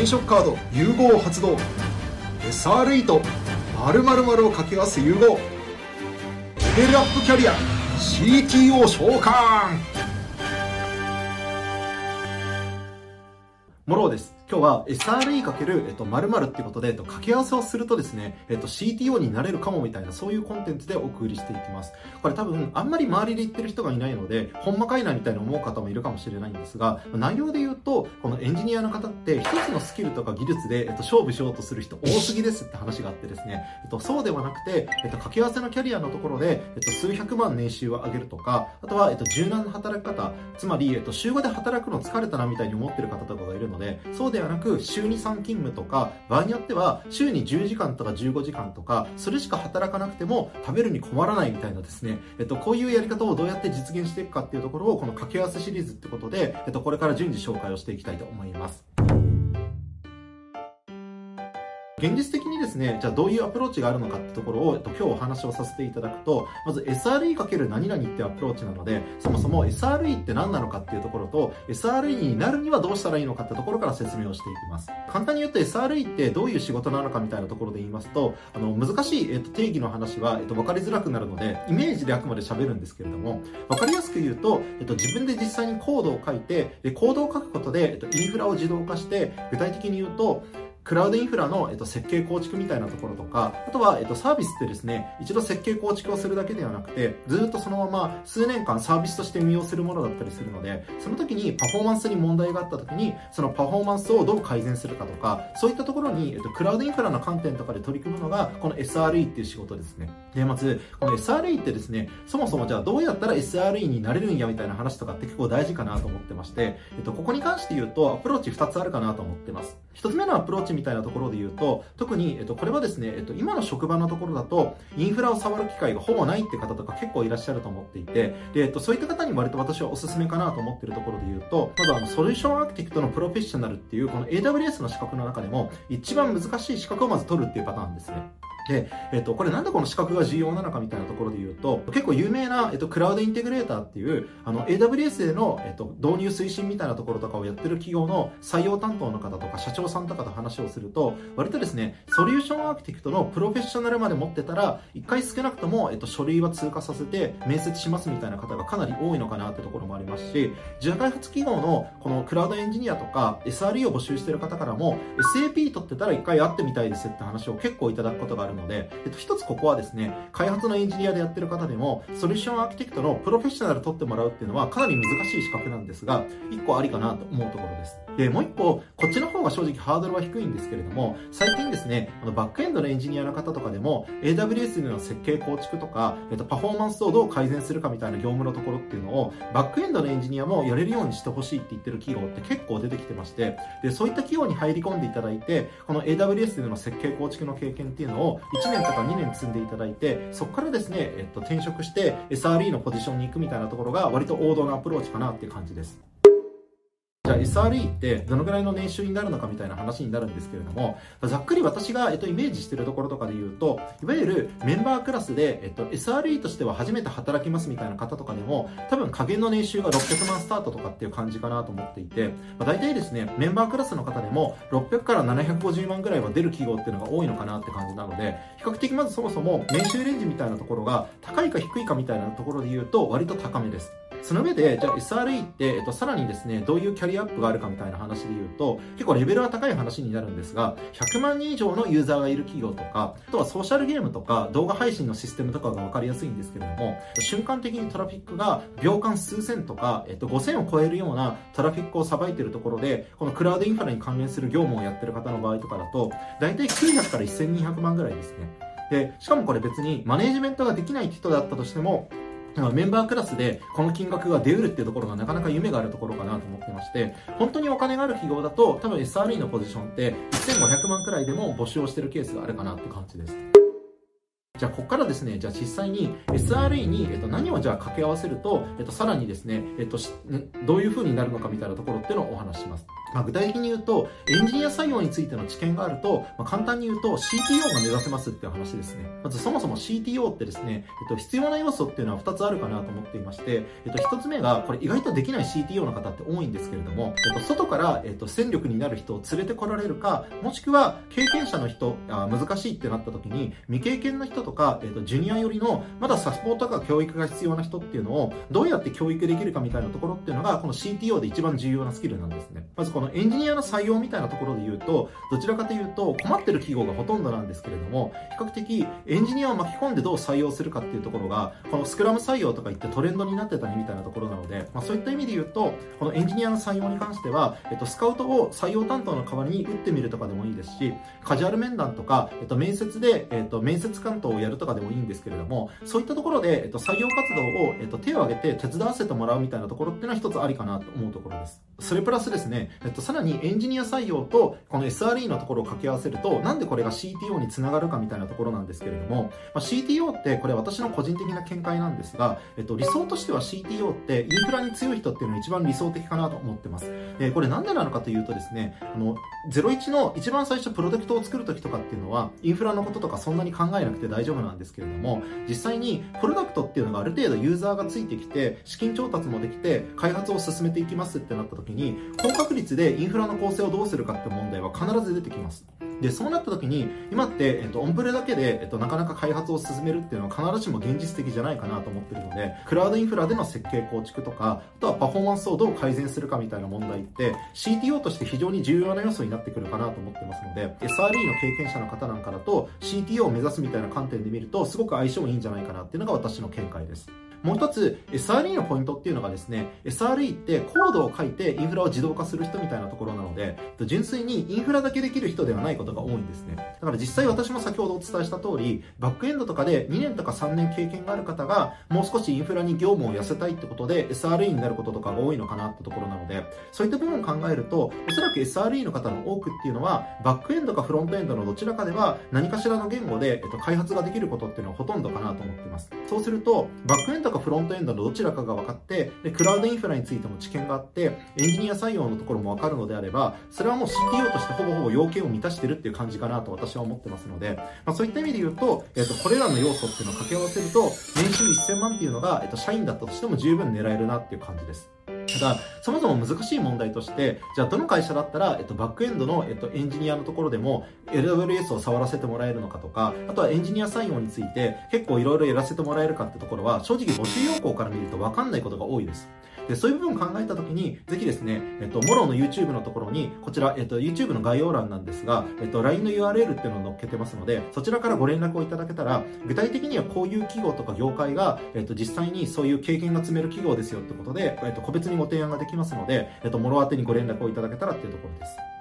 転職カード融合発動。SRE と〇〇〇を掛け合わせ融合。レベルアップキャリア CTO 召喚。モローです。今日は SRE× えっと、〇〇っていうことで、えっと、掛け合わせをするとですね、えっと、CTO になれるかもみたいな、そういうコンテンツでお送りしていきます。これ多分、あんまり周りで言ってる人がいないので、ほんまかいなみたいに思う方もいるかもしれないんですが、内容で言うと、このエンジニアの方って、一つのスキルとか技術で、えっと、勝負しようとする人多すぎですって話があってですね、えっと、そうではなくて、えっと、掛け合わせのキャリアのところで、えっと、数百万年収を上げるとか、あとは、えっと、柔軟な働き方、つまり、えっと、週5で働くの疲れたなみたいに思ってる方とかがいるので、そうでではなく、週に勤務とか、場合によっては週に10時間とか15時間とか、それしか働かなくても食べるに困らないみたいなですね、えっと、こういうやり方をどうやって実現していくかっていうところを、この掛け合わせシリーズってことで、えっと、これから順次紹介をしていきたいと思います。現実的にですね、じゃあどういうアプローチがあるのかってところを、えっと、今日お話をさせていただくと、まず SRE× 何々ってアプローチなので、そもそも SRE って何なのかっていうところと、SRE になるにはどうしたらいいのかってところから説明をしていきます。簡単に言うと SRE ってどういう仕事なのかみたいなところで言いますと、あの、難しい、えっと、定義の話は、えっと、分かりづらくなるので、イメージであくまで喋るんですけれども、分かりやすく言うと、えっと、自分で実際にコードを書いて、で、コードを書くことで、えっと、インフラを自動化して、具体的に言うと、クラウドインフラの、えっと、設計構築みたいなところとか、あとは、えっと、サービスってですね、一度設計構築をするだけではなくて、ずっとそのまま数年間サービスとして運用するものだったりするので、その時にパフォーマンスに問題があった時に、そのパフォーマンスをどう改善するかとか、そういったところに、えっと、クラウドインフラの観点とかで取り組むのが、この SRE っていう仕事ですね。で、まず、この SRE ってですね、そもそもじゃあどうやったら SRE になれるんやみたいな話とかって結構大事かなと思ってまして、えっと、ここに関して言うと、アプローチ2つあるかなと思ってます。1つ目のアプローチみたいなところで言うと、特に、えっと、これはですね、えっと、今の職場のところだと、インフラを触る機会がほぼないって方とか結構いらっしゃると思っていて、で、えっと、そういった方に割と私はおすすめかなと思ってるところで言うと、まずあの、ソリューションアーキテクトのプロフェッショナルっていう、この AWS の資格の中でも、一番難しい資格をまず取るっていうパターンですね。で、えっと、これなんでこの資格が重要なのかみたいなところで言うと、結構有名な、えっと、クラウドインテグレーターっていう、あの、AWS での、えっと、導入推進みたいなところとかをやってる企業の採用担当の方とか社長さんとかと話をすると、割とですね、ソリューションアーキテクトのプロフェッショナルまで持ってたら、一回少なくとも、えっと、書類は通過させて面接しますみたいな方がかなり多いのかなってところもありますし、自社開発企業のこのクラウドエンジニアとか SRE を募集してる方からも、SAP 取ってたら一回会ってみたいですって話を結構いただくことがあるので、えっと、一つつここはですね、開発のエンジニアでやってる方でも、ソリューションアーキテクトのプロフェッショナル取ってもらうっていうのはかなり難しい資格なんですが、1個ありかなと思うところです。で、もう1個、こっちの方が正直ハードルは低いんですけれども、最近ですね、あのバックエンドのエンジニアの方とかでも、AWS での設計構築とか、えっと、パフォーマンスをどう改善するかみたいな業務のところっていうのを、バックエンドのエンジニアもやれるようにしてほしいって言ってる企業って結構出てきてまして、で、そういった企業に入り込んでいただいて、この AWS での設計構築の経験っていうのを1年とか2年積んでいただいて、そこからですね、えっと、転職して SRE のポジションに行くみたいなところが割と王道のアプローチかなっていう感じです。じゃあ SRE ってどのぐらいの年収になるのかみたいな話になるんですけれども、ざっくり私が、えっと、イメージしてるところとかで言うと、いわゆるメンバークラスで、えっと、SRE としては初めて働きますみたいな方とかでも、多分加減の年収が600万スタートとかっていう感じかなと思っていて、まあ、大体ですね、メンバークラスの方でも600から750万ぐらいは出る企業っていうのが多いのかなって感じなので、比較的まずそもそも年収レンジみたいなところが高いか低いかみたいなところで言うと割と高めです。その上で、じゃあ SRE って、えっと、さらにですね、どういうキャリアアップがあるかみたいな話で言うと、結構レベルは高い話になるんですが、100万人以上のユーザーがいる企業とか、あとはソーシャルゲームとか動画配信のシステムとかが分かりやすいんですけれども、瞬間的にトラフィックが秒間数千とか、えっと、5000を超えるようなトラフィックをさばいてるところで、このクラウドインフラに関連する業務をやってる方の場合とかだと、大体900から1200万ぐらいですね。で、しかもこれ別にマネージメントができない人だったとしても、メンバークラスでこの金額が出うるっていうところがなかなか夢があるところかなと思ってまして、本当にお金がある企業だと多分 SRE のポジションって1500万くらいでも募集をしてるケースがあるかなって感じです。じゃあここからですねじゃあ実際に SRE に、えっと、何をじゃあ掛け合わせると、えっと、さらにですね、えっと、どういう風になるのかみたいなところっていうのをお話ししますまあ、具体的に言うと、エンジニア採用についての知見があると、まあ、簡単に言うと CTO が目指せますっていう話ですね。まずそもそも CTO ってですね、えっと、必要な要素っていうのは2つあるかなと思っていまして、えっと、1つ目が、これ意外とできない CTO の方って多いんですけれども、えっと、外から、えっと、戦力になる人を連れてこられるか、もしくは経験者の人、あ難しいってなった時に、未経験の人とか、えっと、ジュニア寄りの、まだサポートか教育が必要な人っていうのを、どうやって教育できるかみたいなところっていうのが、この CTO で一番重要なスキルなんですね。まずこのエンジニアの採用みたいなところで言うと、どちらかというと困ってる企業がほとんどなんですけれども、比較的エンジニアを巻き込んでどう採用するかっていうところが、このスクラム採用とか言ってトレンドになってたりみたいなところなので、まあ、そういった意味で言うと、このエンジニアの採用に関しては、えっと、スカウトを採用担当の代わりに打ってみるとかでもいいですし、カジュアル面談とか、えっと、面接で、えっと、面接関東をやるとかでもいいんですけれども、そういったところで、えっと、採用活動を、えっと、手を挙げて手伝わせてもらうみたいなところっていうのは一つありかなと思うところです。それプラスですね、えっと、さらにエンジニア採用とこの SRE のところを掛け合わせると、なんでこれが CTO につながるかみたいなところなんですけれども、まあ、CTO ってこれ私の個人的な見解なんですが、えっと、理想としては CTO ってインフラに強い人っていうのが一番理想的かなと思ってます。で、これなんでなのかというとですね、あの、01の一番最初プロダクトを作るときとかっていうのは、インフラのこととかそんなに考えなくて大丈夫なんですけれども、実際にプロダクトっていうのがある程度ユーザーがついてきて、資金調達もできて、開発を進めていきますってなった時に、高確率でインフラの構成をどうするかって問題は必ず出てきます。で、そうなった時に、今って、えっと、オンプレだけで、えっと、なかなか開発を進めるっていうのは必ずしも現実的じゃないかなと思ってるので、クラウドインフラでの設計構築とか、あとはパフォーマンスをどう改善するかみたいな問題って、CTO として非常に重要な要素になってくるかなと思ってますので、SRE の経験者の方なんかだと、CTO を目指すみたいな観点で見ると、すごく相性いいんじゃないかなっていうのが私の見解です。もう一つ SRE のポイントっていうのがですね SRE ってコードを書いてインフラを自動化する人みたいなところなので純粋にインフラだけできる人ではないことが多いんですね。だから実際私も先ほどお伝えした通りバックエンドとかで2年とか3年経験がある方がもう少しインフラに業務を寄せたいってことで SRE になることとかが多いのかなってところなのでそういった部分を考えるとおそらく SRE の方の多くっていうのはバックエンドかフロントエンドのどちらかでは何かしらの言語で、えっと、開発ができることっていうのはほとんどかなと思ってます。そうするとバックエンドかフロントエンドのどちらかが分かってでクラウドインフラについても知見があってエンジニア採用のところも分かるのであればそれはもう CTO としてほぼほぼ要件を満たしてるっていう感じかなと私は思ってますので、まあ、そういった意味で言うと,、えー、とこれらの要素っていうのを掛け合わせると年収1000万っていうのが、えー、と社員だったとしても十分狙えるなっていう感じです。ただ、そもそも難しい問題として、じゃあどの会社だったら、えっと、バックエンドの、えっと、エンジニアのところでも LWS を触らせてもらえるのかとか、あとはエンジニア採用について結構いろいろやらせてもらえるかってところは、正直募集要項から見ると分かんないことが多いです。で、そういう部分を考えたときに、ぜひですね、えっと、モロの YouTube のところに、こちら、えっと、YouTube の概要欄なんですが、えっと、LINE の URL っていうのを載っけてますので、そちらからご連絡をいただけたら、具体的にはこういう企業とか業界が、えっと、実際にそういう経験が積める企業ですよってことで、えっと、個別にご提案ができますので、えっと、もろ宛てにご連絡をいただけたらっていうところです。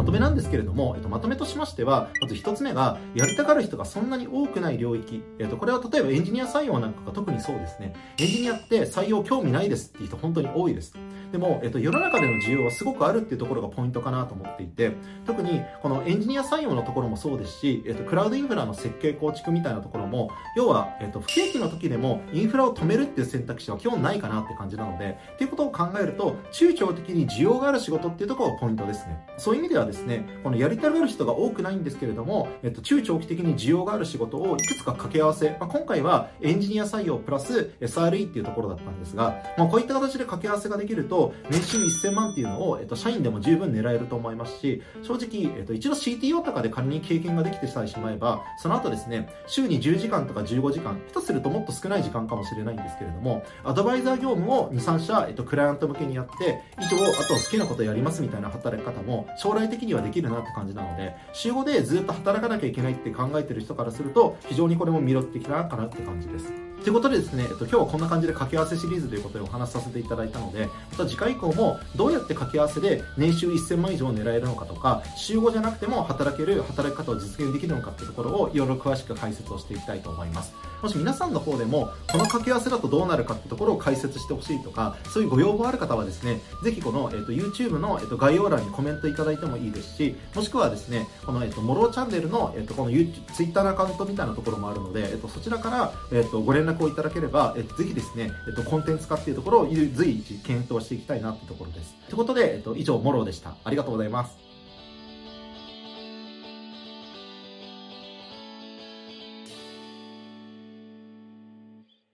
まとめなんですけれども、えっと、まとめとしましては、まず一つ目が、やりたがる人がそんなに多くない領域。えっと、これは例えばエンジニア採用なんかが特にそうですね。エンジニアって採用興味ないですっていう人本当に多いです。でも、えっと、世の中での需要はすごくあるっていうところがポイントかなと思っていて、特にこのエンジニア採用のところもそうですし、えっと、クラウドインフラの設計構築みたいなところも、要は、えっと、不景気の時でもインフラを止めるっていう選択肢は基本ないかなって感じなので、っていうことを考えると、中長的に需要がある仕事っていうところがポイントですね。そういう意味ではですね、このやりたがる人が多くないんですけれども、えっと、中長期的に需要がある仕事をいくつか掛け合わせ、まあ、今回はエンジニア採用プラス SRE っていうところだったんですが、まあ、こういった形で掛け合わせができると、年収1000万っていうのを、えっと、社員でも十分狙えると思いますし、正直、えっと、一度 CTO とかで仮に経験ができてさえしまえば、その後ですね、週に10時間とか15時間、下手するともっと少ない時間かもしれないんですけれども、アドバイザー業務を2、3社、えっと、クライアント向けにやって、以上、あと好きなことやりますみたいな働き方も、将来的にはできるなって感じなので、週5でずっと働かなきゃいけないって考えてる人からすると、非常にこれも魅力的なかなって感じです。ということでですね、えっと、今日はこんな感じで掛け合わせシリーズということでお話しさせていただいたので、また次回以降もどうやって掛け合わせで年収1000万以上を狙えるのかとか、週5じゃなくても働ける働き方を実現できるのかっていうところをいろいろ詳しく解説をしていきたいと思います。もし皆さんの方でも、この掛け合わせだとどうなるかってところを解説してほしいとか、そういうご要望ある方はですね、ぜひこの、えっと、YouTube の、えっと、概要欄にコメントいただいてもいいですし、もしくはですね、この、えっと、モローチャンネルの、えっと、この Twitter のアカウントみたいなところもあるので、えっと、そちらから、えっと、ご連絡をいただければ、えっと、ぜひですね、えっと、コンテンツ化っていうところを随時検討していきたいなってところです。ということで、えっと、以上、モローでした。ありがとうございます。